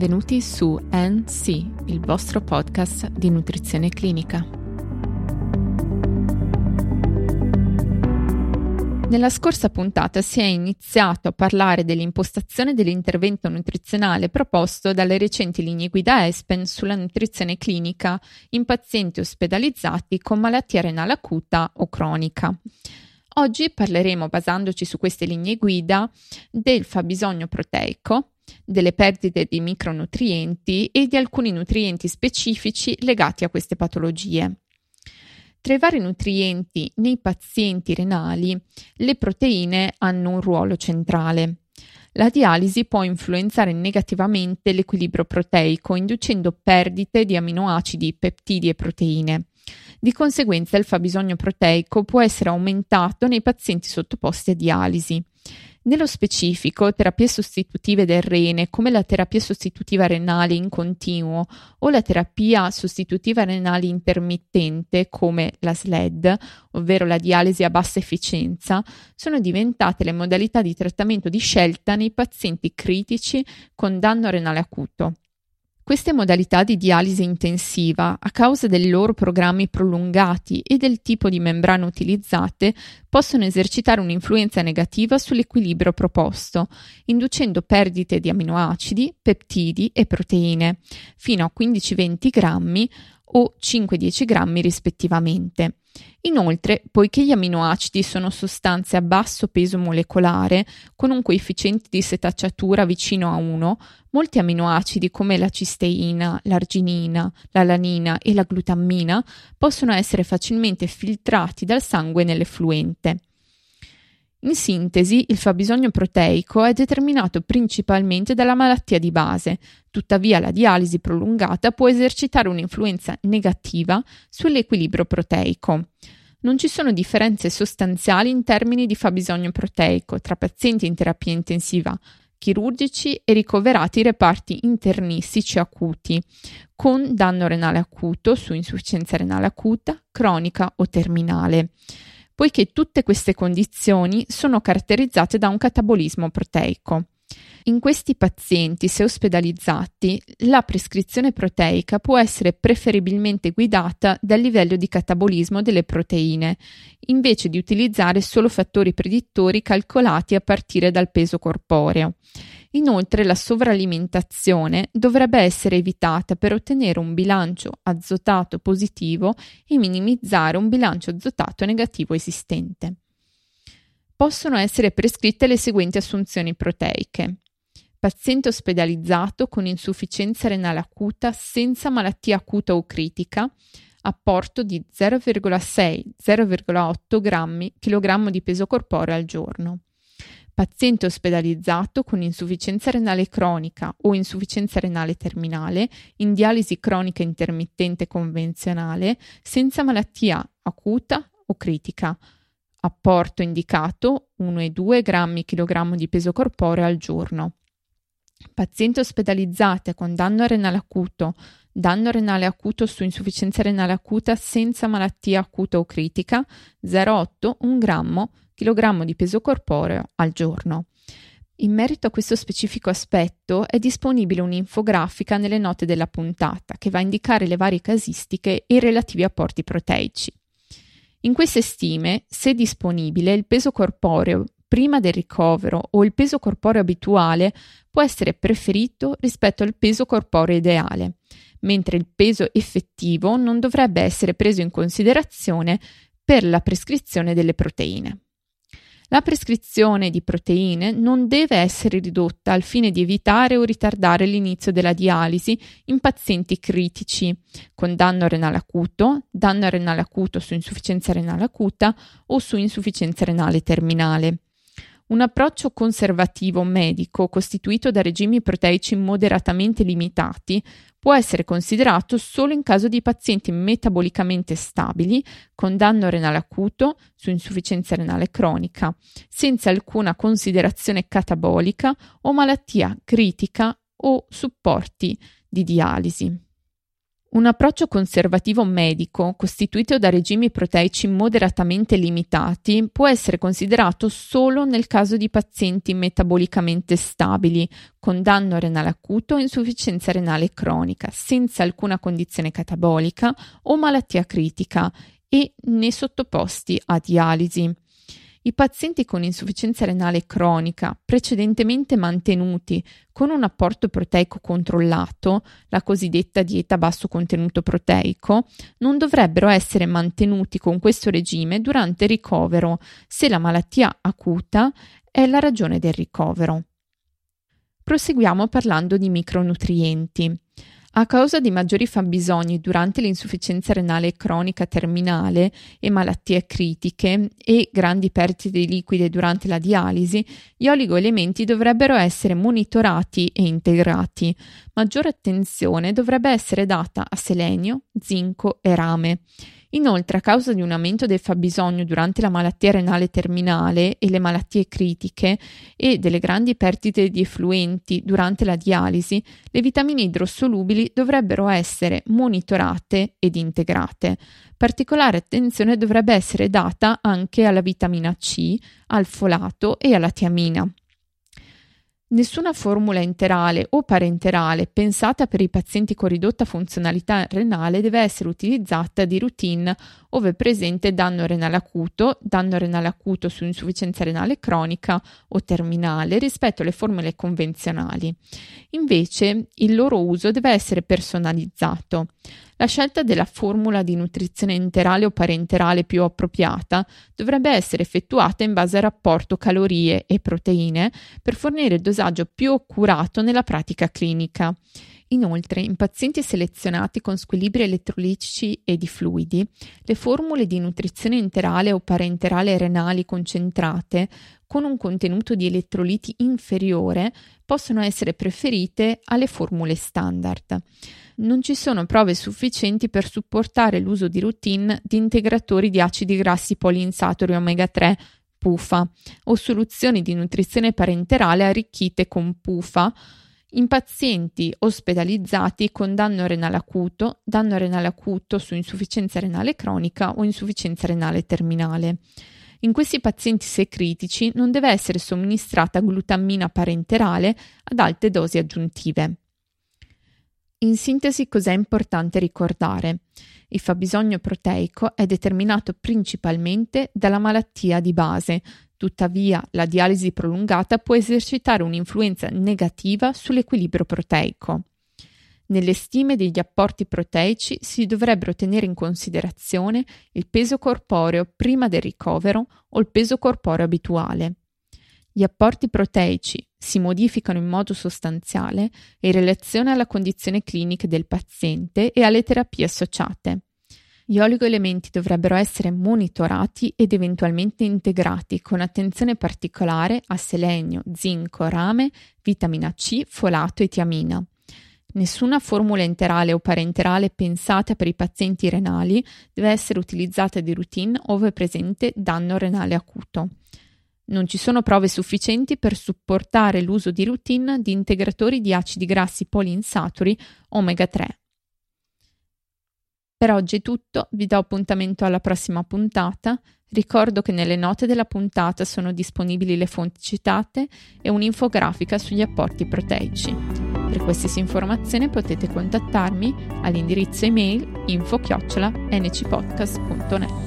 Benvenuti su NC, il vostro podcast di nutrizione clinica. Nella scorsa puntata si è iniziato a parlare dell'impostazione dell'intervento nutrizionale proposto dalle recenti linee guida ESPEN sulla nutrizione clinica in pazienti ospedalizzati con malattia renale acuta o cronica. Oggi parleremo, basandoci su queste linee guida, del fabbisogno proteico, delle perdite di micronutrienti e di alcuni nutrienti specifici legati a queste patologie. Tra i vari nutrienti nei pazienti renali, le proteine hanno un ruolo centrale. La dialisi può influenzare negativamente l'equilibrio proteico, inducendo perdite di aminoacidi, peptidi e proteine. Di conseguenza il fabbisogno proteico può essere aumentato nei pazienti sottoposti a dialisi. Nello specifico, terapie sostitutive del rene, come la terapia sostitutiva renale in continuo o la terapia sostitutiva renale intermittente, come la SLED, ovvero la dialisi a bassa efficienza, sono diventate le modalità di trattamento di scelta nei pazienti critici con danno renale acuto. Queste modalità di dialisi intensiva, a causa dei loro programmi prolungati e del tipo di membrane utilizzate, possono esercitare un'influenza negativa sull'equilibrio proposto, inducendo perdite di aminoacidi, peptidi e proteine, fino a 15-20 grammi o 5-10 grammi rispettivamente. Inoltre, poiché gli aminoacidi sono sostanze a basso peso molecolare, con un coefficiente di setacciatura vicino a 1, molti aminoacidi come la cisteina, l'arginina, l'alanina e la glutammina possono essere facilmente filtrati dal sangue nell'effluente. In sintesi, il fabbisogno proteico è determinato principalmente dalla malattia di base, tuttavia la dialisi prolungata può esercitare un'influenza negativa sull'equilibrio proteico. Non ci sono differenze sostanziali in termini di fabbisogno proteico tra pazienti in terapia intensiva chirurgici e ricoverati reparti internistici acuti, con danno renale acuto su insufficienza renale acuta, cronica o terminale poiché tutte queste condizioni sono caratterizzate da un catabolismo proteico. In questi pazienti, se ospedalizzati, la prescrizione proteica può essere preferibilmente guidata dal livello di catabolismo delle proteine, invece di utilizzare solo fattori predittori calcolati a partire dal peso corporeo. Inoltre la sovralimentazione dovrebbe essere evitata per ottenere un bilancio azotato positivo e minimizzare un bilancio azotato negativo esistente. Possono essere prescritte le seguenti assunzioni proteiche. Paziente ospedalizzato con insufficienza renale acuta senza malattia acuta o critica, apporto di 0,6-0,8 grammi kg di peso corporeo al giorno paziente ospedalizzato con insufficienza renale cronica o insufficienza renale terminale in dialisi cronica intermittente convenzionale senza malattia acuta o critica. Apporto indicato 1,2 grammi kg di peso corporeo al giorno. Pazienti ospedalizzate con danno renale acuto, danno renale acuto su insufficienza renale acuta senza malattia acuta o critica, 0,8 1 grammo kg di peso corporeo al giorno. In merito a questo specifico aspetto è disponibile un'infografica nelle note della puntata che va a indicare le varie casistiche e i relativi apporti proteici. In queste stime, se disponibile, il peso corporeo prima del ricovero o il peso corporeo abituale può essere preferito rispetto al peso corporeo ideale, mentre il peso effettivo non dovrebbe essere preso in considerazione per la prescrizione delle proteine. La prescrizione di proteine non deve essere ridotta al fine di evitare o ritardare l'inizio della dialisi in pazienti critici con danno renale acuto, danno renale acuto su insufficienza renale acuta o su insufficienza renale terminale. Un approccio conservativo medico costituito da regimi proteici moderatamente limitati può essere considerato solo in caso di pazienti metabolicamente stabili con danno renale acuto su insufficienza renale cronica, senza alcuna considerazione catabolica o malattia critica o supporti di dialisi. Un approccio conservativo medico, costituito da regimi proteici moderatamente limitati, può essere considerato solo nel caso di pazienti metabolicamente stabili, con danno renale acuto o insufficienza renale cronica, senza alcuna condizione catabolica o malattia critica e né sottoposti a dialisi. I pazienti con insufficienza renale cronica precedentemente mantenuti con un apporto proteico controllato, la cosiddetta dieta a basso contenuto proteico, non dovrebbero essere mantenuti con questo regime durante il ricovero se la malattia acuta è la ragione del ricovero. Proseguiamo parlando di micronutrienti. A causa di maggiori fabbisogni durante l'insufficienza renale cronica terminale e malattie critiche e grandi perdite di liquide durante la dialisi, gli oligoelementi dovrebbero essere monitorati e integrati. Maggiore attenzione dovrebbe essere data a selenio, zinco e rame. Inoltre, a causa di un aumento del fabbisogno durante la malattia renale terminale e le malattie critiche e delle grandi perdite di effluenti durante la dialisi, le vitamine idrosolubili dovrebbero essere monitorate ed integrate. Particolare attenzione dovrebbe essere data anche alla vitamina C, al folato e alla tiamina. Nessuna formula enterale o parenterale pensata per i pazienti con ridotta funzionalità renale deve essere utilizzata di routine ove presente danno renale acuto, danno renale acuto su insufficienza renale cronica o terminale rispetto alle formule convenzionali. Invece il loro uso deve essere personalizzato. La scelta della formula di nutrizione enterale o parenterale più appropriata dovrebbe essere effettuata in base al rapporto calorie e proteine per fornire il dosaggio più accurato nella pratica clinica. Inoltre, in pazienti selezionati con squilibri elettrolitici e di fluidi, le formule di nutrizione enterale o parenterale renali concentrate con un contenuto di elettroliti inferiore possono essere preferite alle formule standard. Non ci sono prove sufficienti per supportare l'uso di routine di integratori di acidi grassi poliinsaturi omega 3 PUFA o soluzioni di nutrizione parenterale arricchite con PUFA in pazienti ospedalizzati con danno renale acuto, danno renale acuto su insufficienza renale cronica o insufficienza renale terminale. In questi pazienti se critici non deve essere somministrata glutammina parenterale ad alte dosi aggiuntive. In sintesi, cos'è importante ricordare? Il fabbisogno proteico è determinato principalmente dalla malattia di base, tuttavia la dialisi prolungata può esercitare un'influenza negativa sull'equilibrio proteico. Nelle stime degli apporti proteici si dovrebbero tenere in considerazione il peso corporeo prima del ricovero o il peso corporeo abituale. Gli apporti proteici si modificano in modo sostanziale in relazione alla condizione clinica del paziente e alle terapie associate. Gli oligoelementi dovrebbero essere monitorati ed eventualmente integrati con attenzione particolare a selenio, zinco, rame, vitamina C, folato e tiamina. Nessuna formula enterale o parenterale pensata per i pazienti renali deve essere utilizzata di routine ove presente danno renale acuto. Non ci sono prove sufficienti per supportare l'uso di routine di integratori di acidi grassi poliinsaturi omega 3. Per oggi è tutto, vi do appuntamento alla prossima puntata. Ricordo che nelle note della puntata sono disponibili le fonti citate e un'infografica sugli apporti proteici. Per qualsiasi informazione potete contattarmi all'indirizzo email info-ncpodcast.net.